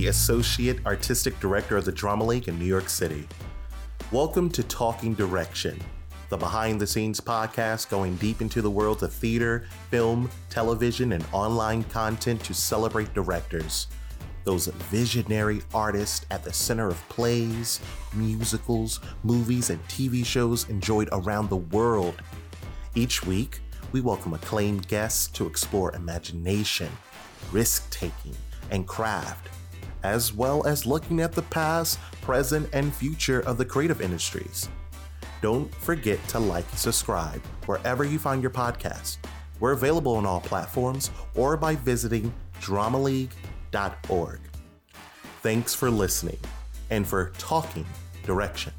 the Associate Artistic Director of the Drama League in New York City. Welcome to Talking Direction, the behind the scenes podcast going deep into the world of theater, film, television, and online content to celebrate directors. Those visionary artists at the center of plays, musicals, movies, and TV shows enjoyed around the world. Each week, we welcome acclaimed guests to explore imagination, risk taking, and craft, as well as looking at the past, present, and future of the creative industries. Don't forget to like and subscribe wherever you find your podcast. We're available on all platforms or by visiting dramaleague.org. Thanks for listening and for talking direction.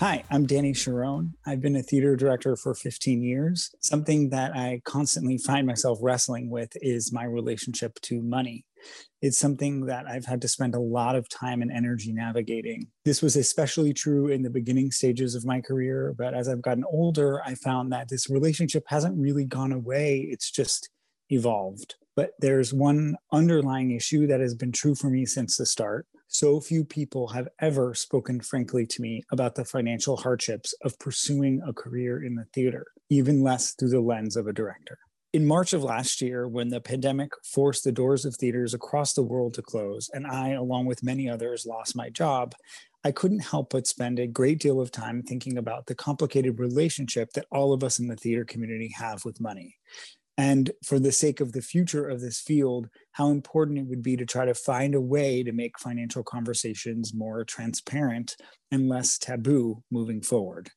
Hi, I'm Danny Sharon. I've been a theater director for 15 years. Something that I constantly find myself wrestling with is my relationship to money. It's something that I've had to spend a lot of time and energy navigating. This was especially true in the beginning stages of my career, but as I've gotten older, I found that this relationship hasn't really gone away, it's just evolved. But there's one underlying issue that has been true for me since the start so few people have ever spoken frankly to me about the financial hardships of pursuing a career in the theater, even less through the lens of a director. In March of last year, when the pandemic forced the doors of theaters across the world to close, and I, along with many others, lost my job, I couldn't help but spend a great deal of time thinking about the complicated relationship that all of us in the theater community have with money and for the sake of the future of this field, how important it would be to try to find a way to make financial conversations more transparent and less taboo moving forward.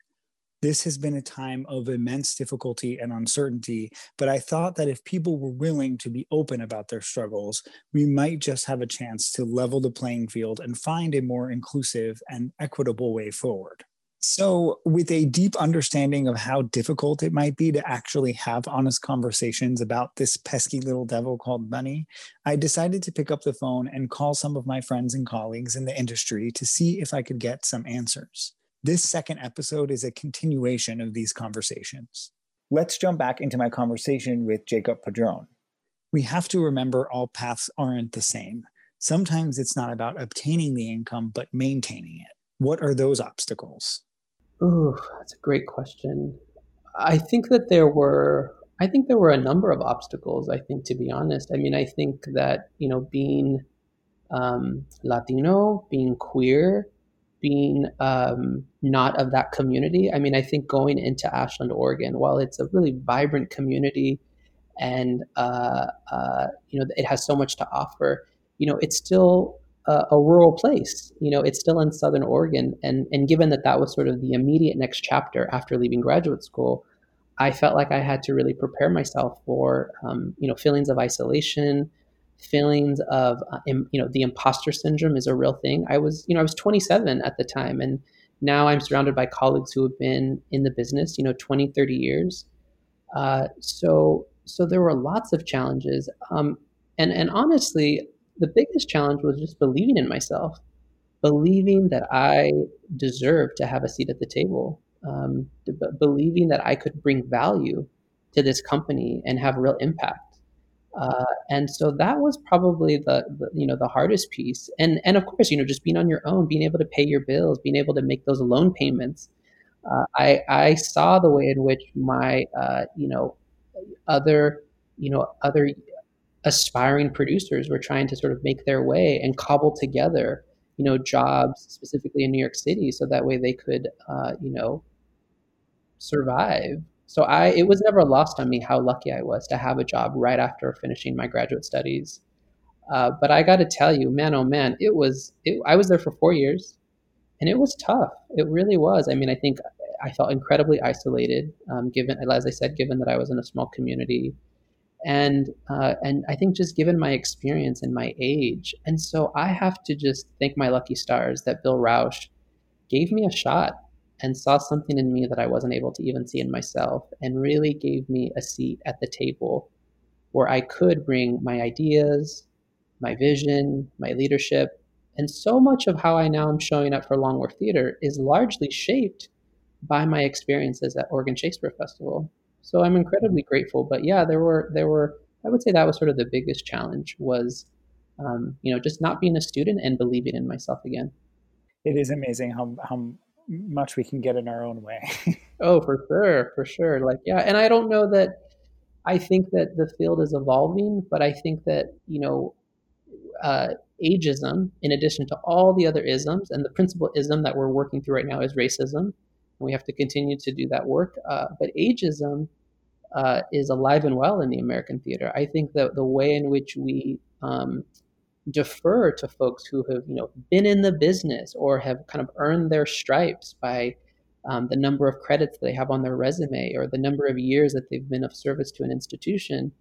This has been a time of immense difficulty and uncertainty, but I thought that if people were willing to be open about their struggles, we might just have a chance to level the playing field and find a more inclusive and equitable way forward. So, with a deep understanding of how difficult it might be to actually have honest conversations about this pesky little devil called money, I decided to pick up the phone and call some of my friends and colleagues in the industry to see if I could get some answers. This second episode is a continuation of these conversations. Let's jump back into my conversation with Jacob Padron. We have to remember all paths aren't the same. Sometimes it's not about obtaining the income, but maintaining it. What are those obstacles? Oh, that's a great question. I think that there were I think there were a number of obstacles, I think, to be honest. I mean, I think that, you know, being um, Latino, being queer, being um, not of that community. I mean, I think going into Ashland, Oregon, while it's a really vibrant community and, uh, uh, you know, it has so much to offer, you know, it's still a, a, rural place. You know, it's still in Southern Oregon, and and given that that was sort of the immediate next chapter after leaving graduate school, I felt like I had to really prepare myself for um, you know feelings of isolation, feelings of uh, you know the imposter syndrome is a real thing. I was you know I was 27 at the time, and now I'm surrounded by colleagues who have been in the business you know 20, 30 years. Uh, so so there were lots of challenges. Um, and and honestly, the biggest challenge was just believing in myself, believing that I deserved to have a seat at the table, um, b- believing that I could bring value to this company and have real impact. Uh, and so that was probably the, the, you know the hardest piece and and of course you know just being on your own being able to pay your bills being able to make those loan payments uh, I I saw the way in which my uh, you know other you know other aspiring producers were trying to sort of make their way and cobble together, you know, jobs specifically in New York City, so that way they could, uh, you know, survive. So I, it was never lost on me how lucky I was to have a job right after finishing my graduate studies. Uh, but I got to tell you, man, oh man, it was. It, I was there for four years, and it was tough. It really was. I mean, I think I felt incredibly isolated, um, given, as I said, given that I was in a small community and uh, and I think just given my experience and my age, and so I have to just thank my lucky stars that Bill Rauch gave me a shot and saw something in me that I wasn't able to even see in myself, and really gave me a seat at the table where I could bring my ideas, my vision, my leadership, and so much of how I now am showing up for Long Wharf Theater is largely shaped by my experiences at Oregon Shakespeare Festival so I'm incredibly grateful. But yeah, there were there were I would say that was sort of the biggest challenge was um, you know, just not being a student and believing in myself again. It is amazing how how much we can get in our own way. oh, for sure, for sure. Like, yeah, and I don't know that. I think that the field is evolving, but I think that you know, uh, ageism, in addition to all the other isms, and the principal ism that we're working through right now is racism, and we have to continue to do that work. Uh, but ageism uh, is alive and well in the American theater. I think that the way in which we um, defer to folks who have you know been in the business or have kind of earned their stripes by um, the number of credits they have on their resume or the number of years that they've been of service to an institution.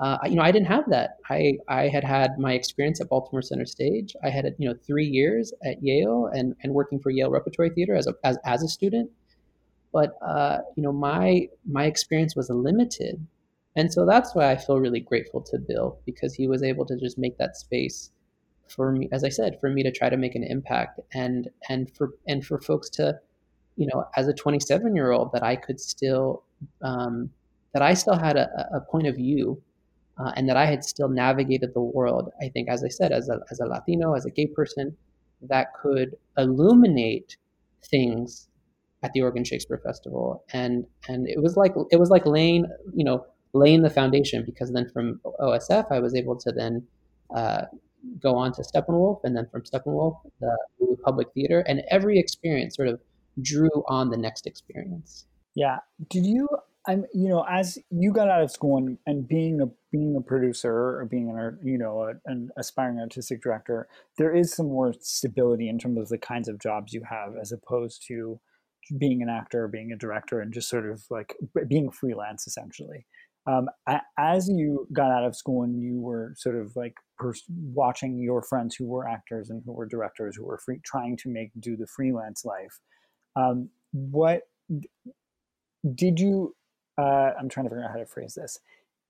Uh, you know, I didn't have that. I, I had had my experience at Baltimore Center Stage. I had, you know, three years at Yale and, and working for Yale Repertory Theater as a, as, as a student. But, uh, you know, my, my experience was limited and so that's why I feel really grateful to Bill because he was able to just make that space for me, as I said, for me to try to make an impact and and for and for folks to, you know, as a 27 year old, that I could still um, that I still had a, a point of view uh, and that I had still navigated the world. I think, as I said, as a as a Latino, as a gay person, that could illuminate things at the Oregon Shakespeare Festival, and and it was like it was like laying, you know laying the foundation because then from OSF, I was able to then uh, go on to Steppenwolf and then from Steppenwolf, the public theater. And every experience sort of drew on the next experience. Yeah. Did you, I'm, you know, as you got out of school and, and being a being a producer or being an you know a, an aspiring artistic director, there is some more stability in terms of the kinds of jobs you have as opposed to being an actor, being a director, and just sort of like being freelance essentially. Um, as you got out of school and you were sort of like pers- watching your friends who were actors and who were directors who were free- trying to make do the freelance life, um, what did you? Uh, I'm trying to figure out how to phrase this.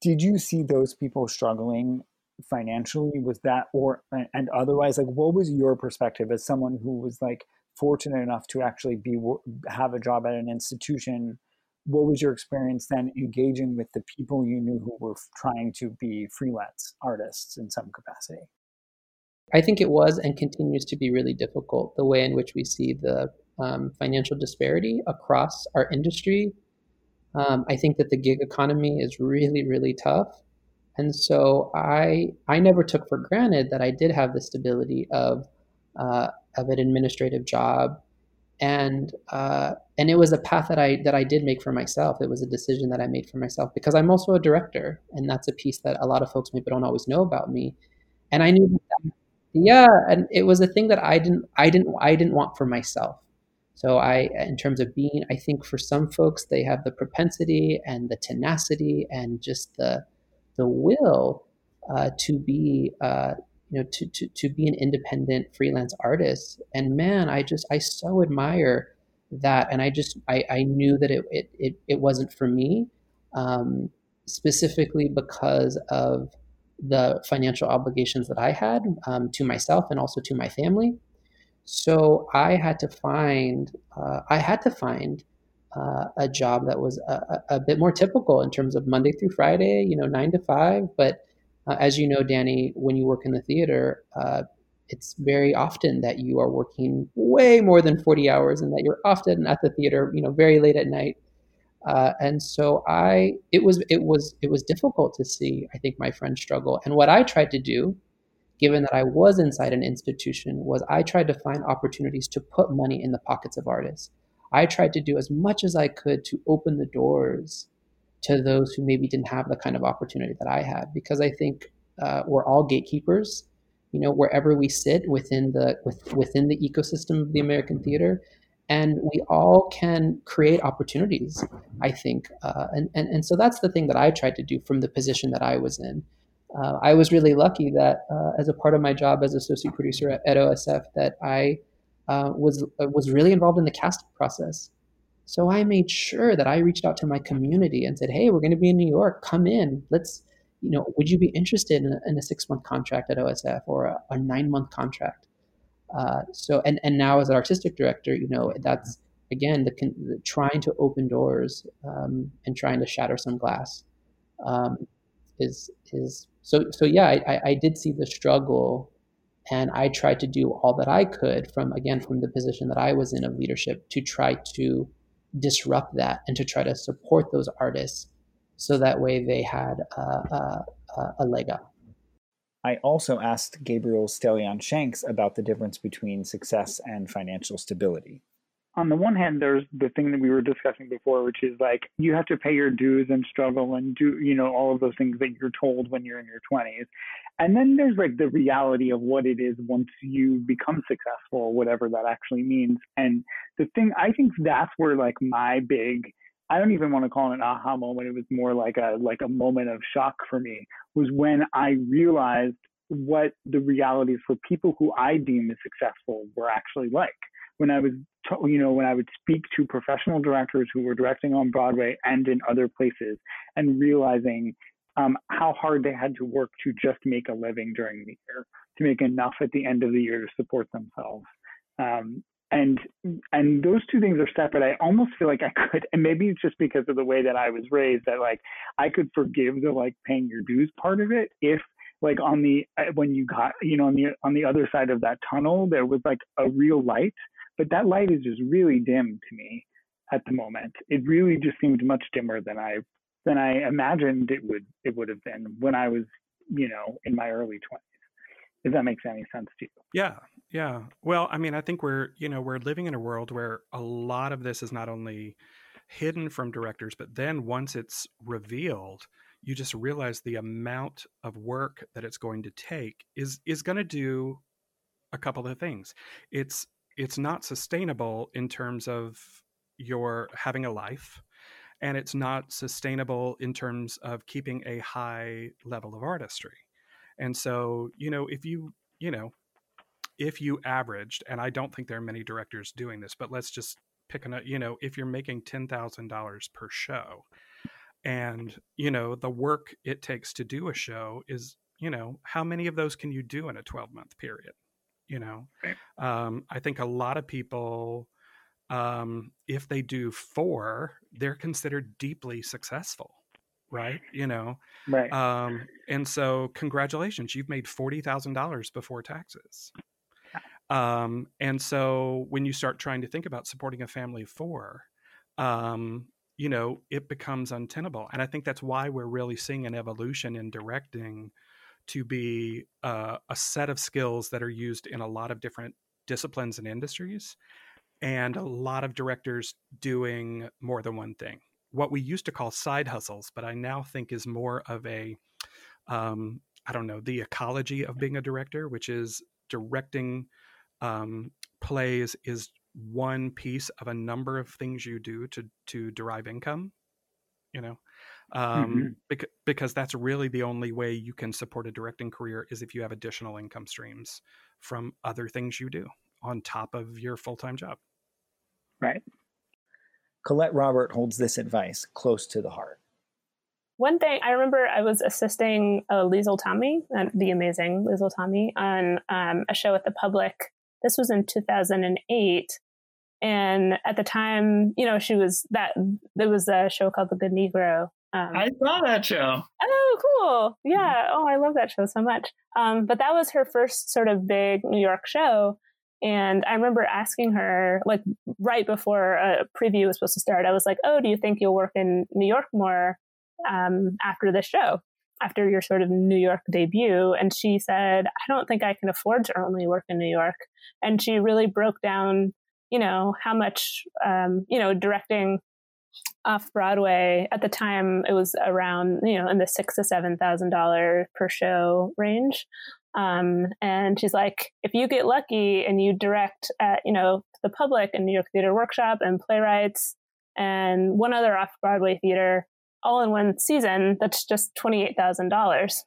Did you see those people struggling financially? Was that or and otherwise like what was your perspective as someone who was like fortunate enough to actually be have a job at an institution? What was your experience then engaging with the people you knew who were trying to be freelance artists in some capacity? I think it was and continues to be really difficult the way in which we see the um, financial disparity across our industry. Um, I think that the gig economy is really, really tough. And so I, I never took for granted that I did have the stability of, uh, of an administrative job and uh, and it was a path that I that I did make for myself. It was a decision that I made for myself because I'm also a director, and that's a piece that a lot of folks maybe don't always know about me. And I knew that, yeah, and it was a thing that I didn't I didn't I didn't want for myself. So I, in terms of being, I think for some folks they have the propensity and the tenacity and just the the will uh, to be uh, you know to, to to be an independent freelance artist. And man i just i so admire that. And i just i, I knew that it, it it, it wasn't for me um, specifically because of the financial obligations that i had um, to myself and also to my family. So i had to find uh, i had to find uh, a job that was a, a, bit more typical in terms of monday through friday you know nine to five. But uh, as you know, Danny, when you work in the theater, uh, it's very often that you are working way more than 40 hours and that you're often at the theater, you know, very late at night. Uh, and so I, it was, it was, it was difficult to see, I think, my friends struggle. And what I tried to do, given that I was inside an institution, was I tried to find opportunities to put money in the pockets of artists. I tried to do as much as I could to open the doors to those who maybe didn't have the kind of opportunity that I had. Because I think uh, we're all gatekeepers. You know, wherever we sit within the with, within the ecosystem of the American theater, and we all can create opportunities. I think, uh, and, and and so that's the thing that I tried to do from the position that I was in. Uh, I was really lucky that uh, as a part of my job as associate producer at, at OSF, that I uh, was uh, was really involved in the casting process. So I made sure that I reached out to my community and said, "Hey, we're going to be in New York. Come in. Let's, you know, would you be interested in a, in a six month contract at OSF or a, a nine month contract?" Uh, so and and now as an artistic director, you know, that's again the, the trying to open doors um, and trying to shatter some glass. Um, is is so so yeah I, I did see the struggle and i tried to do all that i could from again from the position that i was in of leadership to try to disrupt that and to try to support those artists so that way they had a, a, a leg up. I also asked Gabriel Stelian Shanks about the difference between success and financial stability on the one hand, there's the thing that we were discussing before, which is like you have to pay your dues and struggle and do, you know, all of those things that you're told when you're in your 20s. And then there's like the reality of what it is once you become successful, whatever that actually means. And the thing, I think that's where like my big, I don't even want to call it an aha moment. It was more like a like a moment of shock for me was when I realized what the realities for people who I deem as successful were actually like when I was, you know, when I would speak to professional directors who were directing on Broadway and in other places, and realizing um, how hard they had to work to just make a living during the year, to make enough at the end of the year to support themselves. Um, and and those two things are separate. I almost feel like I could, and maybe it's just because of the way that I was raised that like I could forgive the like paying your dues part of it if like on the when you got you know on the on the other side of that tunnel there was like a real light but that light is just really dim to me at the moment. It really just seemed much dimmer than I than I imagined it would it would have been when I was, you know, in my early twenties. If that makes any sense to you. Yeah, yeah. Well, I mean, I think we're you know we're living in a world where a lot of this is not only hidden from directors, but then once it's revealed, you just realize the amount of work that it's going to take is is going to do a couple of things. It's it's not sustainable in terms of your having a life and it's not sustainable in terms of keeping a high level of artistry. And so you know if you you know if you averaged and i don't think there are many directors doing this but let's just pick a you know if you're making $10000 per show and you know the work it takes to do a show is you know how many of those can you do in a 12 month period you know? Um, i think a lot of people um, if they do four they're considered deeply successful right? You know? Right. Um, and so congratulations you've made $40000 before taxes. Um, and so when you start trying to think about supporting a family of four um, you know it becomes untenable and i think that's why we're really seeing an evolution in directing to be uh, a set of skills that are used in a lot of different disciplines and industries, and a lot of directors doing more than one thing. What we used to call side hustles, but I now think is more of a, um, I don't know, the ecology of being a director, which is directing um, plays is one piece of a number of things you do to to derive income you know um, mm-hmm. bec- because that's really the only way you can support a directing career is if you have additional income streams from other things you do on top of your full-time job right colette robert holds this advice close to the heart one thing I remember, I was assisting uh, Liesl Tommy, uh, the amazing Liesl Tommy, on um, a show at the public. This was in 2008, and at the time, you know, she was that there was a show called The Good Negro. Um, I saw that show. Oh, cool! Yeah. Oh, I love that show so much. Um, but that was her first sort of big New York show, and I remember asking her, like right before a preview was supposed to start, I was like, "Oh, do you think you'll work in New York more um, after this show, after your sort of New York debut?" And she said, "I don't think I can afford to only work in New York." And she really broke down you know, how much, um, you know, directing off Broadway at the time, it was around, you know, in the six to seven thousand dollar per show range. Um, and she's like, if you get lucky and you direct at, you know, the public and New York Theater Workshop and playwrights and one other off Broadway theater all in one season, that's just twenty eight thousand dollars.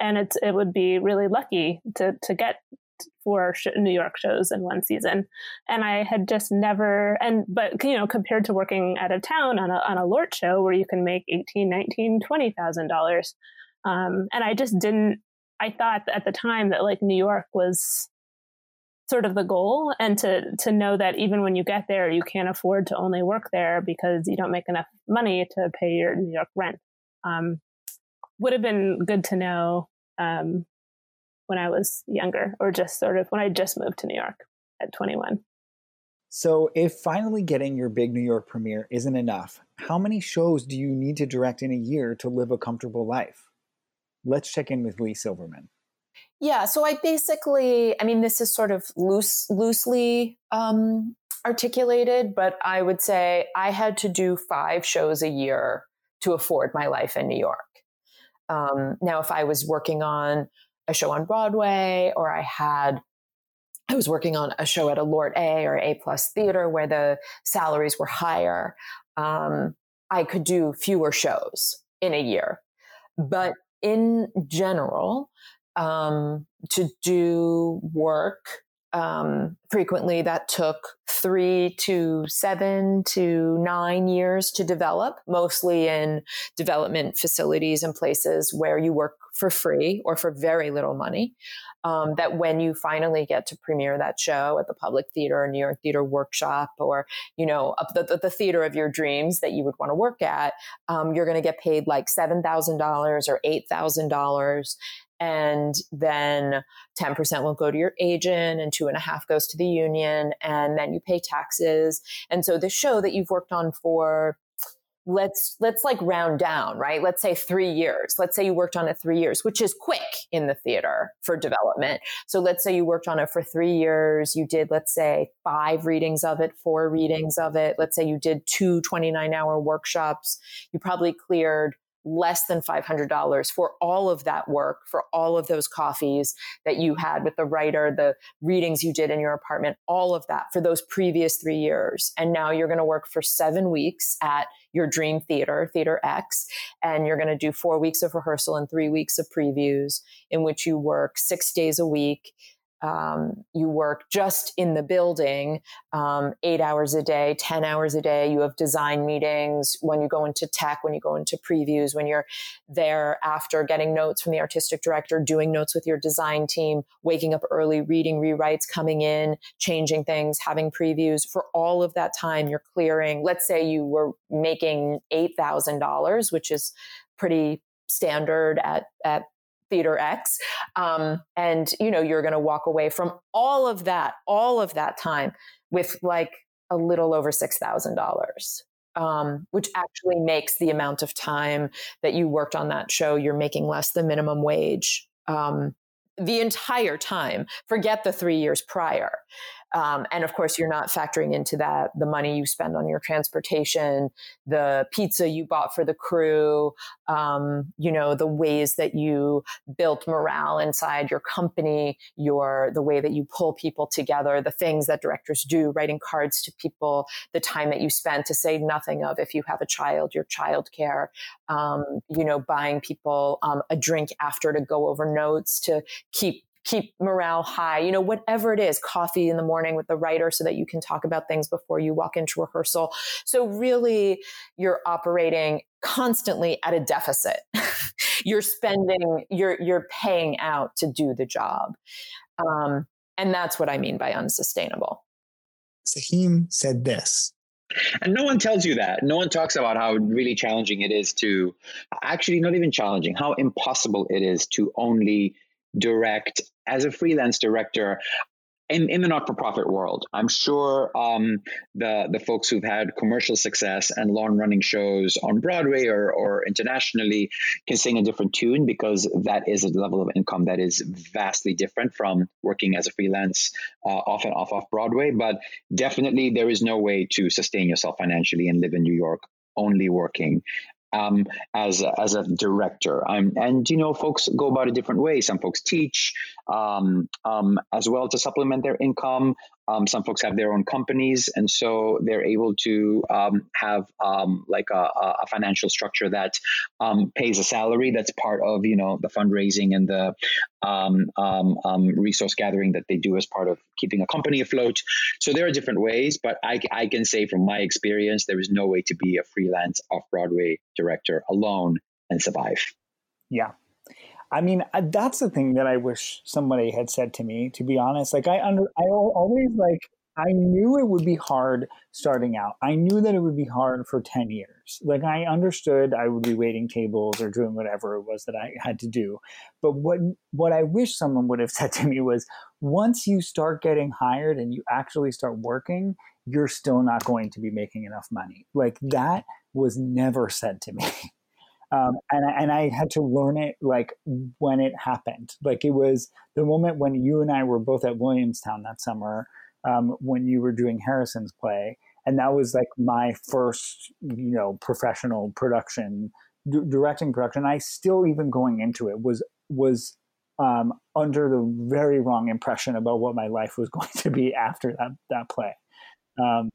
And it's it would be really lucky to to get four New York shows in one season. And I had just never, and, but, you know, compared to working out of town on a, on a Lort show where you can make 18, 19, $20,000. Um, and I just didn't, I thought at the time that like New York was sort of the goal and to to know that even when you get there you can't afford to only work there because you don't make enough money to pay your new york rent um, would have been good to know um, when I was younger, or just sort of when I just moved to New York at 21. So, if finally getting your big New York premiere isn't enough, how many shows do you need to direct in a year to live a comfortable life? Let's check in with Leigh Silverman. Yeah, so I basically, I mean, this is sort of loose, loosely um, articulated, but I would say I had to do five shows a year to afford my life in New York. Um, now, if I was working on a show on Broadway or I had I was working on a show at a LORT A or A plus theater where the salaries were higher. Um, I could do fewer shows in a year. But in general, um, to do work um, frequently that took three to seven to nine years to develop, mostly in development facilities and places where you work for free or for very little money. Um, that when you finally get to premiere that show at the Public Theater or New York Theater Workshop or, you know, the, the, the theater of your dreams that you would want to work at, um, you're going to get paid like $7,000 or $8,000 and then 10% will go to your agent and two and a half goes to the union and then you pay taxes and so the show that you've worked on for let's let's like round down right? Let's say three years. Let's say you worked on it three years which is quick in the theater for development. So let's say you worked on it for three years. You did let's say five readings of it four readings of it. Let's say you did two 29 hour workshops. You probably cleared less than $500 for all of that work, for all of those coffees that you had with the writer, the readings you did in your apartment, all of that for those previous three years. And now you're going to work for seven weeks at your dream theater, Theater X, and you're going to do four weeks of rehearsal and three weeks of previews in which you work six days a week um, you work just in the building um, eight hours a day, 10 hours a day. You have design meetings when you go into tech, when you go into previews, when you're there after getting notes from the artistic director, doing notes with your design team, waking up early, reading rewrites, coming in, changing things, having previews. For all of that time, you're clearing, let's say you were making $8,000, which is pretty standard at, at theater X. Um, and, you know, you're going to walk away from all of that, all of that time with like a little over $6,000. Um, which actually makes the amount of time that you worked on that show, you're making less than minimum wage um, the entire time. Forget the three years prior. Um, and of course, you're not factoring into that the money you spend on your transportation, the pizza you bought for the crew, um, you know, the ways that you built morale inside your company, your the way that you pull people together, the things that directors do, writing cards to people, the time that you spend to say nothing of if you have a child, your child care, um, you know, buying people um, a drink after to go over notes to keep keep morale high, you know, whatever it is, coffee in the morning with the writer so that you can talk about things before you walk into rehearsal. So really you're operating constantly at a deficit. you're spending, you're, you're paying out to do the job. Um, and that's what I mean by unsustainable. Saheem said this. And no one tells you that. No one talks about how really challenging it is to actually not even challenging, how impossible it is to only direct as a freelance director in, in the not-for-profit world. I'm sure um, the the folks who've had commercial success and long-running shows on Broadway or, or internationally can sing a different tune because that is a level of income that is vastly different from working as a freelance uh, off and off off Broadway. But definitely, there is no way to sustain yourself financially and live in New York only working um, as a, as a director. Um, and you know, folks go about it different ways. Some folks teach um, um, as well to supplement their income. Um, some folks have their own companies, and so they're able to um, have um, like a, a, financial structure that um, pays a salary that's part of you know the fundraising and the um, um, resource gathering that they do as part of keeping a company afloat. So there are different ways, but I, I can say from my experience, there is no way to be a freelance off Broadway director alone and survive. Yeah, I mean, uh, that's the thing that I wish somebody had said to me. To be honest, like I under, I always like I knew it would be hard starting out. I knew that it would be hard for 10 years. Like I understood I would be waiting tables or doing whatever it was that I had to do. But what what I wish someone would have said to me was once you start getting hired and you actually start working, you're still not going to be making enough money. Like that was never said to me. Um, and I, and I had to learn it like when it happened. Like it was the moment when you and I were both at Williamstown that summer, um, when you were doing Harrison's play, and that was like my first, you know, professional production, d- directing production. I still even going into it was was um, under the very wrong impression about what my life was going to be after that that play. Um,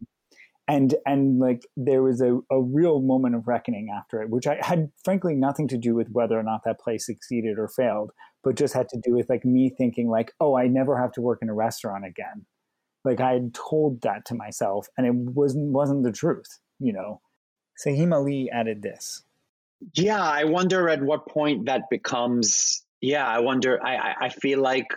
and and like there was a, a real moment of reckoning after it which i had frankly nothing to do with whether or not that play succeeded or failed but just had to do with like me thinking like oh i never have to work in a restaurant again. Like i had told that to myself and it wasn't wasn't the truth you know? Saheem Ali added this. Yeah i wonder at what point that becomes yeah i wonder i i feel like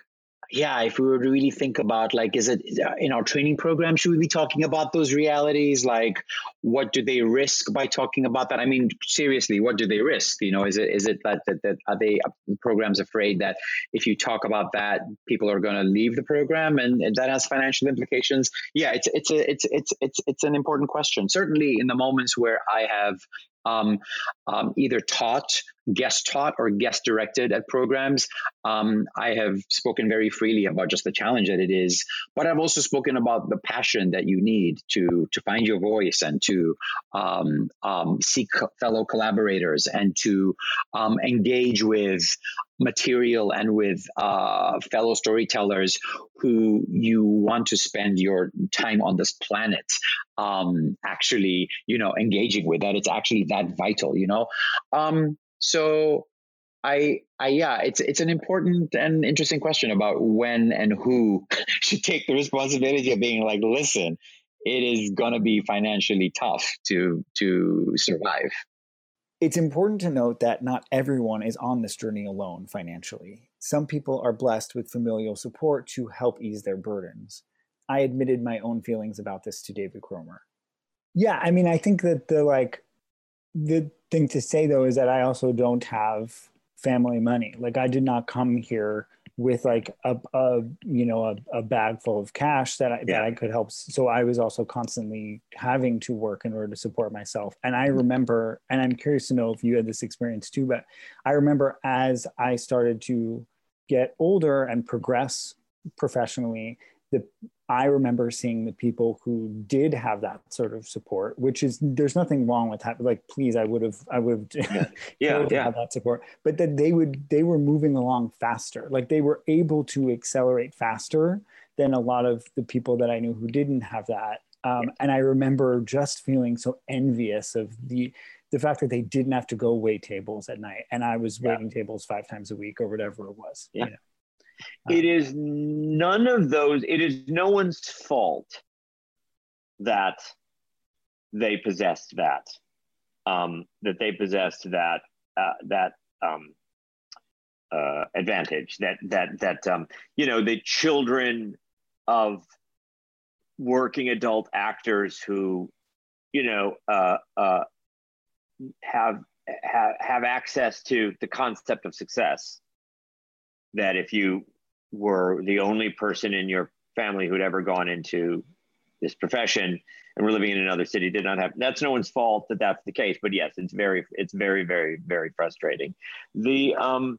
yeah, if we were to really think about like, is it uh, in our training program, should we be talking about those realities? Like, what do they risk by talking about that? I mean, seriously, what do they risk? You know, is it is it that that, that are they uh, programs afraid that if you talk about that, people are going to leave the program and, and that has financial implications? Yeah, it's it's a it's it's it's it's an important question. Certainly, in the moments where I have um, um, either taught, guest taught, or guest directed at programs. Um, I have spoken very freely about just the challenge that it is, but I've also spoken about the passion that you need to to find your voice and to um, um, seek fellow collaborators and to um, engage with material and with uh, fellow storytellers who you want to spend your time on this planet um, actually you know engaging with that it's actually that vital you know um, so I, I, yeah, it's it's an important and interesting question about when and who should take the responsibility of being like, listen, it is gonna be financially tough to to survive. It's important to note that not everyone is on this journey alone financially. Some people are blessed with familial support to help ease their burdens. I admitted my own feelings about this to David Cromer. Yeah, I mean, I think that the like the thing to say though is that I also don't have family money. Like I did not come here with like a, a you know a, a, bag full of cash that I, yeah. that I could help. So I was also constantly having to work in order to support myself. And I remember, and I'm curious to know if you had this experience too, but I remember as I started to get older and progress professionally, the I remember seeing the people who did have that sort of support, which is there's nothing wrong with that. Like, please, I would have, I would have, yeah, yeah, yeah. have that support. But that they would, they were moving along faster. Like they were able to accelerate faster than a lot of the people that I knew who didn't have that. Um, and I remember just feeling so envious of the the fact that they didn't have to go wait tables at night, and I was waiting tables five times a week or whatever it was. Yeah. You know? It is none of those it is no one's fault that they possessed that um, that they possessed that uh, that um, uh, advantage that that that um, you know the children of working adult actors who you know uh, uh, have have have access to the concept of success that if you were the only person in your family who'd ever gone into this profession and were living in another city did not have that's no one's fault that that's the case but yes it's very it's very very very frustrating. The um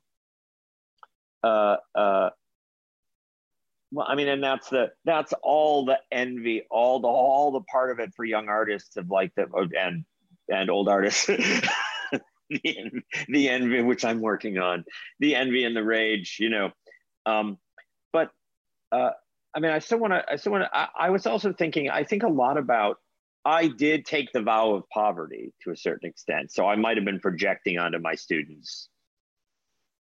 uh uh well i mean and that's the that's all the envy all the all the part of it for young artists of like the and and old artists the, the envy, which I'm working on, the envy and the rage, you know. Um, but uh, I mean, I still want to. I still want to. I, I was also thinking. I think a lot about. I did take the vow of poverty to a certain extent, so I might have been projecting onto my students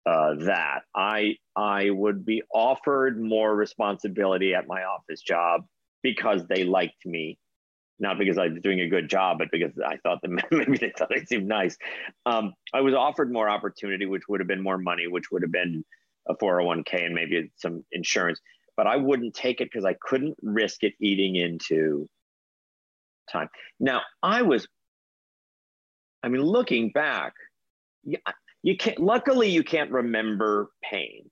uh, that I I would be offered more responsibility at my office job because they liked me not because I was doing a good job, but because I thought that maybe they thought I seemed nice. Um, I was offered more opportunity, which would have been more money, which would have been a 401k and maybe some insurance. but I wouldn't take it because I couldn't risk it eating into time. Now, I was, I mean, looking back, you can't, luckily, you can't remember pain.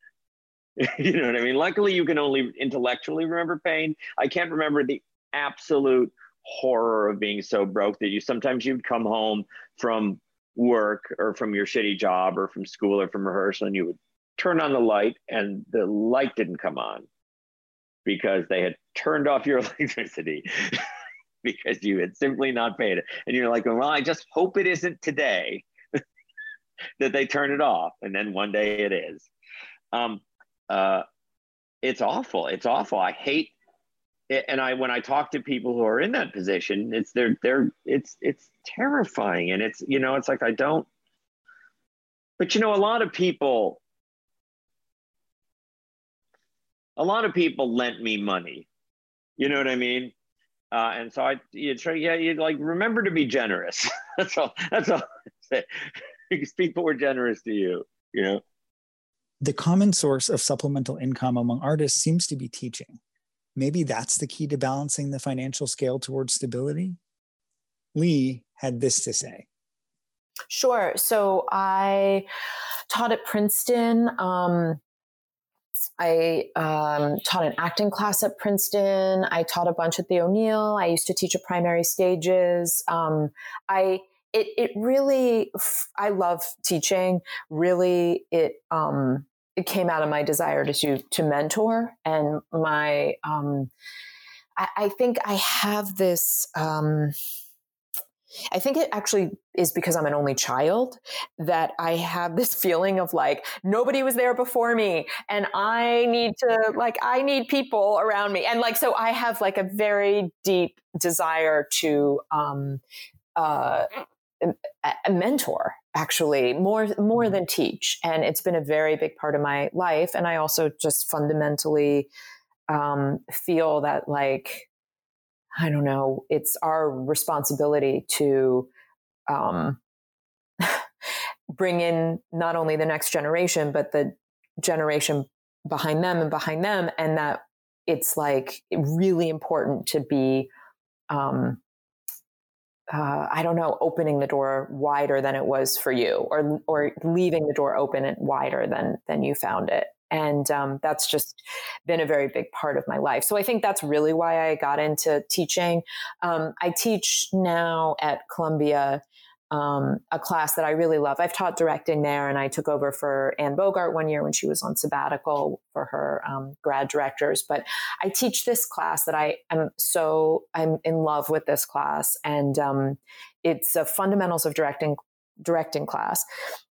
you know what I mean? Luckily, you can only intellectually remember pain. I can't remember the absolute horror of being so broke that you sometimes you'd come home from work or from your shitty job or from school or from rehearsal and you would turn on the light and the light didn't come on because they had turned off your electricity because you had simply not paid it. And you're like, well, I just hope it isn't today that they turn it off. And then one day it is. Um, uh, it's awful. It's awful. I hate. And I, when I talk to people who are in that position, it's they're, they're, it's, it's terrifying. And it's, you know, it's like, I don't, but you know, a lot of people, a lot of people lent me money. You know what I mean? Uh, and so I, you try, yeah, you like remember to be generous. that's all. That's all. because people were generous to you. You know. The common source of supplemental income among artists seems to be teaching. Maybe that's the key to balancing the financial scale towards stability. Leigh had this to say. Sure. So I taught at Princeton. Um, I um, taught an acting class at Princeton. I taught a bunch at the O'Neill. I used to teach at primary stages. Um, I it it really I love teaching. Really, it um, it came out of my desire to to mentor and my um, I, I think I have this. Um, I think it actually is because I'm an only child that I have this feeling of like nobody was there before me and I need to like I need people around me and like so I have like a very deep desire to um uh a mentor actually more more than teach and it's been a very big part of my life and I also just fundamentally um feel that like I don't know, it's our responsibility to um, bring in not only the next generation, but the generation behind them and behind them. And that it's like really important to be, um, uh, I don't know, opening the door wider than it was for you, or or leaving the door open and wider than than you found it. And um, that's just been a very big part of my life. So i think that's really why i got into teaching. Um, i teach now at columbia um, a class that I really love. I've taught directing there, and I took over for Anne Bogart one year when she was on sabbatical for her um, grad directors. But I teach this class that I am so I'm in love with this class, and um, it's a fundamentals of directing directing class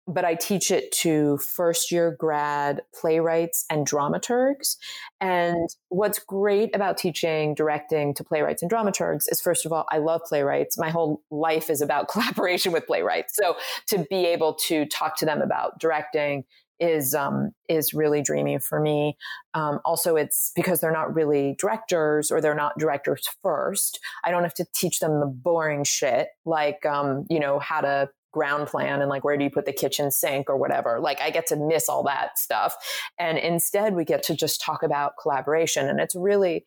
but I teach it to first year grad playwrights and dramaturgs. And what's great about teaching directing to playwrights and dramaturgs is, first of all, I love playwrights. My whole life is about collaboration with playwrights. So to be able to talk to them about directing is um, is really dreamy for me. Um, also, it's because they're not really directors or they're not directors first. I don't have to teach them the boring shit like um, you know how to ground plan and like where do you put the kitchen sink or whatever. Like I get to miss all that stuff. And instead we get to just talk about collaboration. And it's really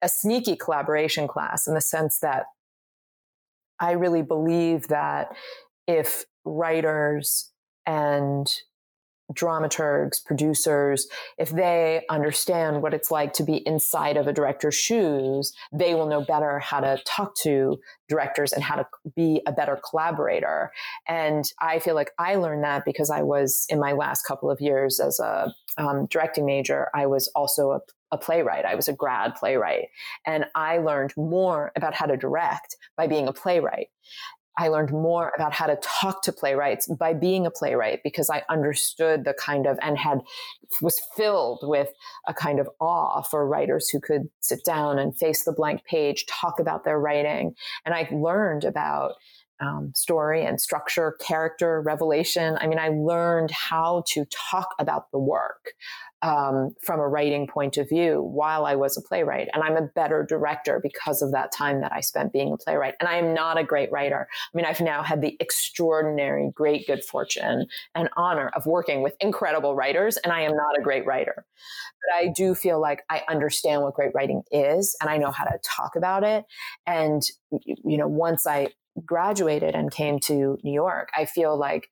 a sneaky collaboration class in the sense that I really believe that if writers and dramaturgs, producers, if they understand what it's like to be inside of a director's shoes, they will know better how to talk to directors and how to be a better collaborator. And I feel like I learned that because I was in my last couple of years as a um, directing major, I was also a a playwright. I was a grad playwright. And I learned more about how to direct by being a playwright. I learned more about how to talk to playwrights by being a playwright because I understood the kind of and had was filled with a kind of awe for writers who could sit down and face the blank page, talk about their writing. And I learned about um, story and structure, character, revelation. I mean, I learned how to talk about the work um, from a writing point of view while I was a playwright. And I'm a better director because of that time that I spent being a playwright. And I am not a great writer. I mean, I've now had the extraordinary, great good fortune and honor of working with incredible writers, and I am not a great writer. But I do feel like I understand what great writing is and I know how to talk about it. And, you know, once I graduated and came to New York, I feel like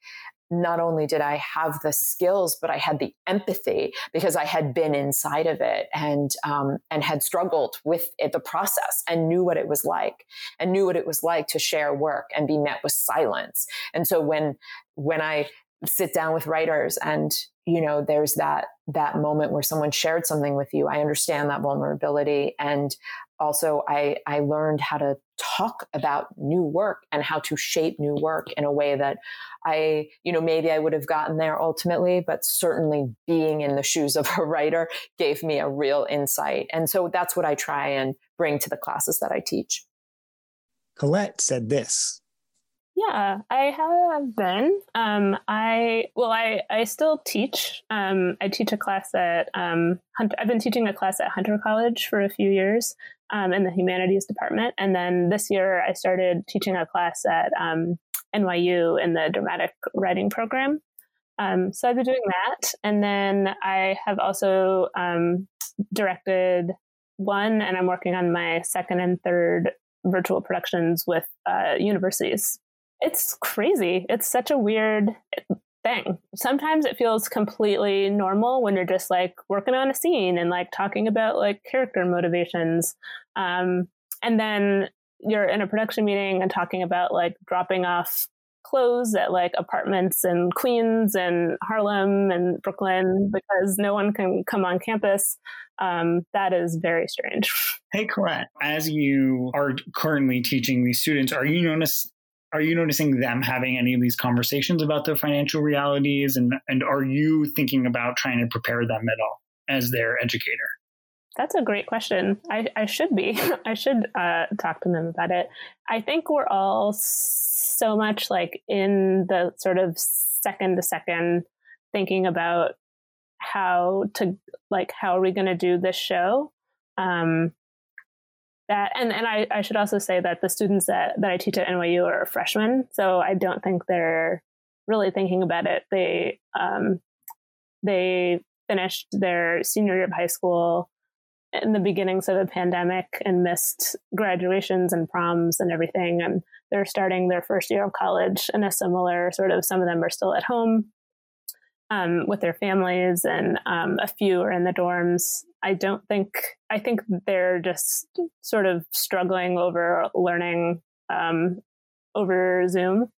not only did I have the skills, but I had the empathy because I had been inside of it and um, and had struggled with it, the process and knew what it was like and knew what it was like to share work and be met with silence. And so when when I sit down with writers and you know there's that that moment where someone shared something with you, I understand that vulnerability and also I, I learned how to talk about new work and how to shape new work in a way that I, you know, maybe I would have gotten there ultimately, but certainly being in the shoes of a writer gave me a real insight. And so that's what I try and bring to the classes that I teach. Colette said this yeah, I have been. Um, I well, I I still teach. Um, I teach a class at um, Hunt- I've been teaching a class at Hunter College for a few years um, in the humanities department, and then this year I started teaching a class at um, NYU in the dramatic writing program. Um, so I've been doing that, and then I have also um, directed one, and I'm working on my second and third virtual productions with uh, universities it's crazy. It's such a weird thing. Sometimes it feels completely normal when you're just like working on a scene and like talking about like character motivations. Um, and then you're in a production meeting and talking about like dropping off clothes at like apartments in Queens and Harlem and Brooklyn because no one can come on campus. Um, that is very strange. Hey, Colette, as you are currently teaching these students, are you notice are you noticing them having any of these conversations about their financial realities? And and are you thinking about trying to prepare them at all as their educator? That's a great question. I, I should be. I should uh, talk to them about it. I think we're all so much like in the sort of second to second thinking about how to like how are we going to do this show? Um, that and and I, I should also say that the students that, that I teach at NYU are freshmen, so I don't think they're really thinking about it. They um, they finished their senior year of high school in the beginnings of the pandemic and missed graduations and proms and everything, and they're starting their first year of college in a similar sort of. Some of them are still at home um, with their families, and um, a few are in the dorms. I don't think, I think they're just sort of struggling over learning um, over Zoom.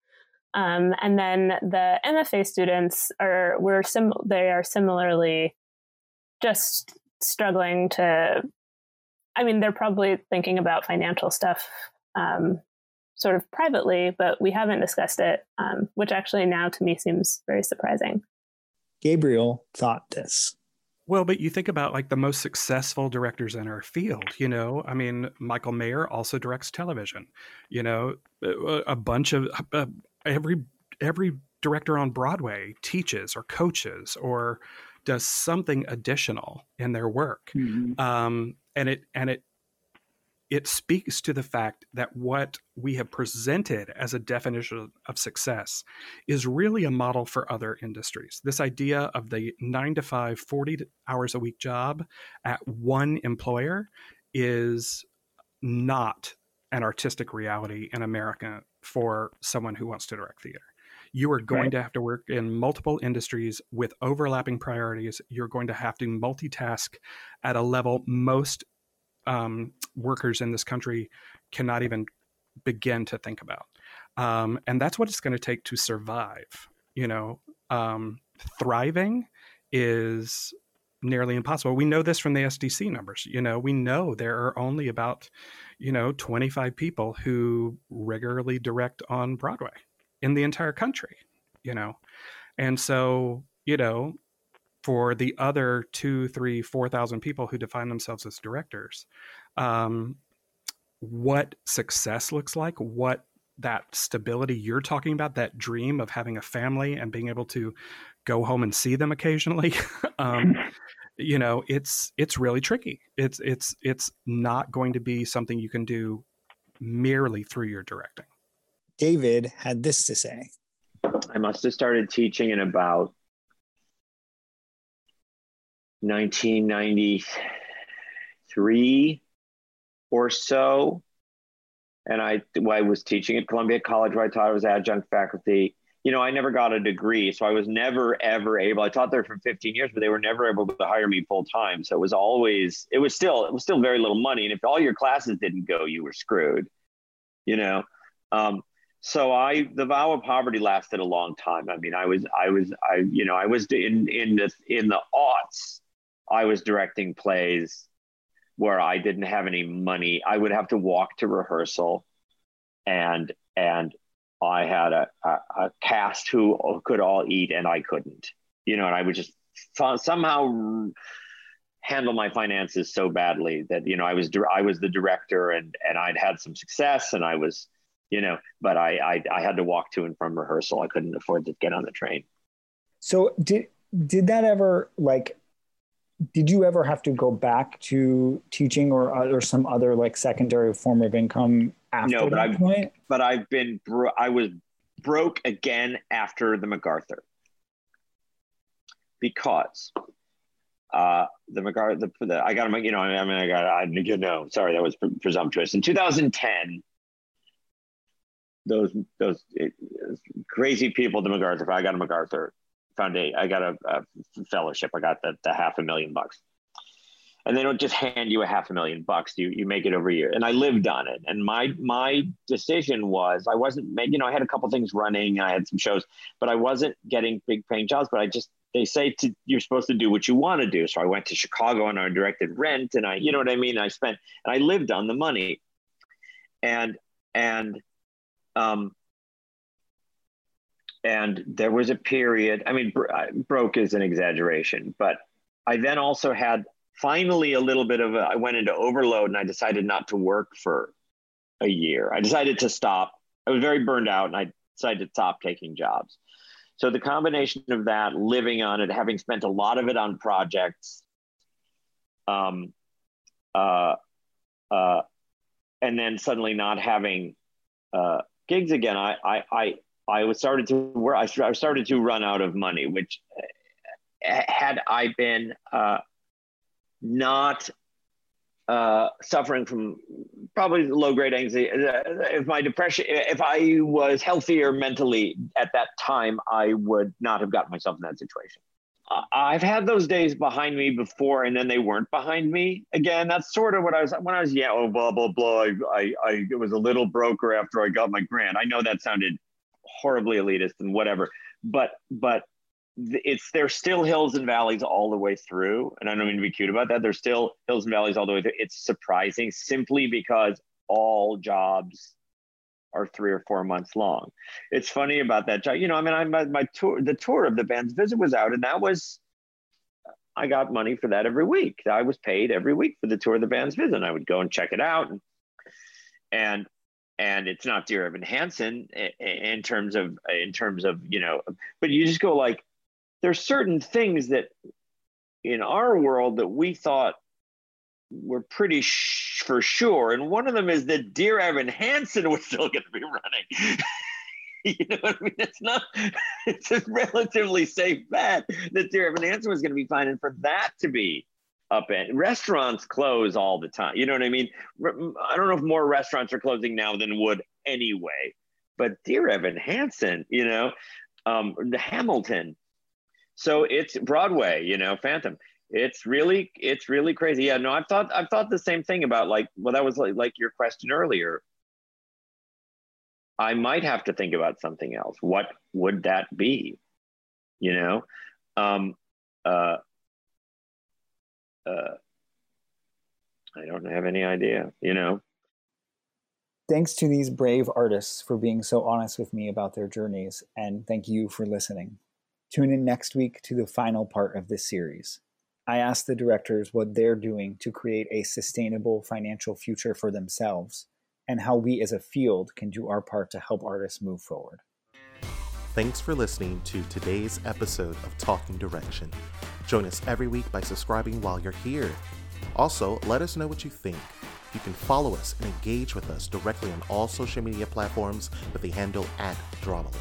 Um, and then the MFA students are, we're sim, they are similarly just struggling to, I mean, they're probably thinking about financial stuff um, sort of privately, but we haven't discussed it, um, which actually now to me seems very surprising. Gabriel thought this. Well, but you think about like the most successful directors in our field, you know, I mean, Michael Mayer also directs television, you know, a, bunch of uh, every, every director on Broadway teaches or coaches or does something additional in their work. Mm-hmm. Um, and it, and it it speaks to the fact that what we have presented as a definition of success is really a model for other industries. This idea of the nine to five, 40 hours a week job at one employer is not an artistic reality in America for someone who wants to direct theater. You are going right. to have to work in multiple industries with overlapping priorities. You're going to have to multitask at a level most um, workers in this country cannot even begin to think about. Um, and that's what it's going to take to survive. You know, um, thriving is nearly impossible. We know this from the SDC numbers. You know, we know there are only about, you know, 25 people who regularly direct on Broadway in the entire country, you know. And so, you know, for the other two, three, four thousand people who define themselves as directors, um, what success looks like, what that stability you're talking about, that dream of having a family and being able to go home and see them occasionally, um, you know, it's it's really tricky. It's it's it's not going to be something you can do merely through your directing. David had this to say. I must have started teaching in about 1993 or so. And I, I was teaching at Columbia College where I taught I was adjunct faculty. You know, I never got a degree, so I was never ever able. I taught there for 15 years, but they were never able to hire me full time. So it was always, it was still, it was still very little money. And if all your classes didn't go, you were screwed. You know, um, so I the vow of poverty lasted a long time. I mean, I was I was I you know I was in in the in the aughts. I was directing plays where I didn't have any money. I would have to walk to rehearsal, and and I had a, a, a cast who could all eat and I couldn't. You know, and I would just somehow handle my finances so badly that you know I was I was the director and and I'd had some success and I was you know, but I, I, I had to walk to and from rehearsal. I couldn't afford to get on the train. So did did that ever like? Did you ever have to go back to teaching or or some other like secondary form of income after no, but that I've, point? But I've been bro- I was broke again after the MacArthur because uh, the MacArthur, the, the, I got him, you know, I mean, I got, I, you know, sorry, that was presumptuous. In 2010, those those crazy people the MacArthur. I got a MacArthur I got a, a fellowship. I got the, the half a million bucks. And they don't just hand you a half a million bucks. You you make it over a year. And I lived on it. And my my decision was I wasn't you know I had a couple things running. I had some shows, but I wasn't getting big paying jobs. But I just they say to, you're supposed to do what you want to do. So I went to Chicago and I directed Rent, and I you know what I mean. I spent and I lived on the money, and and um, and there was a period, I mean, broke is an exaggeration, but I then also had finally a little bit of a, I went into overload and I decided not to work for a year. I decided to stop. I was very burned out and I decided to stop taking jobs. So the combination of that, living on it, having spent a lot of it on projects, um, uh, uh, and then suddenly not having uh, gigs again, I I I, I was started to where I started to run out of money, which uh, had I been uh, not uh, suffering from probably low grade anxiety. Uh, if my depression, if I was healthier mentally at that time, I would not have gotten myself in that situation. I've had those days behind me before, and then they weren't behind me again. That's sort of what I was when I was yeah, oh blah blah blah. I I, I was a little broker after I got my grant. I know that sounded horribly elitist and whatever, but but it's there's still hills and valleys all the way through, and I don't mean to be cute about that. There's still hills and valleys all the way through. It's surprising simply because all jobs are three or four months long. It's funny about that job. You know, I mean, I my, my tour, the tour of the band's visit was out, and that was I got money for that every week. I was paid every week for the tour of the band's visit. And I would go and check it out, and and and it's not Dear Evan Hansen in terms of in terms of you know, but you just go like, there's certain things that in our world that we thought were pretty sh- for sure. And one of them is that Dear Evan Hansen was still going to be running. you know what I mean? It's not, it's a relatively safe bet that Dear Evan Hansen was going to be fine. And for that to be up and restaurants close all the time. You know what I mean? I don't know if more restaurants are closing now than would anyway, but Dear Evan Hansen, you know, um, the Hamilton. So it's Broadway, you know, Phantom it's really it's really crazy yeah no i've thought i've thought the same thing about like well that was like, like your question earlier i might have to think about something else what would that be you know um uh uh i don't have any idea you know? Thanks to these brave artists for being so honest with me about their journeys and thank you for listening. Tune in next week to the final part of this series. I asked the directors what they're doing to create a sustainable financial future for themselves and how we as a field can do our part to help artists move forward. Thanks for listening to today's episode of Talking Direction. Join us every week by subscribing while you're here. Also, let us know what you think. You can follow us and engage with us directly on all social media platforms with the handle at DramaLeague.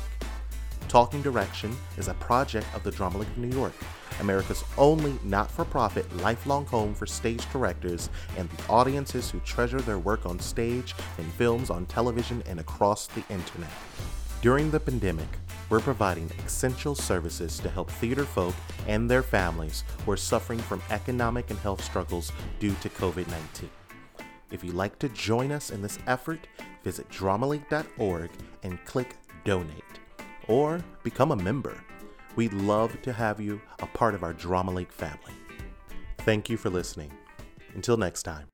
Talking Direction is a project of the Drama League of New York, America's only not for profit lifelong home for stage directors and the audiences who treasure their work on stage, in films, on television, and across the internet. During the pandemic, we're providing essential services to help theater folk and their families who are suffering from economic and health struggles due to COVID 19. If you'd like to join us in this effort, visit dramaleague.org and click Donate or become a member. We'd love to have you a part of our Drama League family. Thank you for listening. Until next time.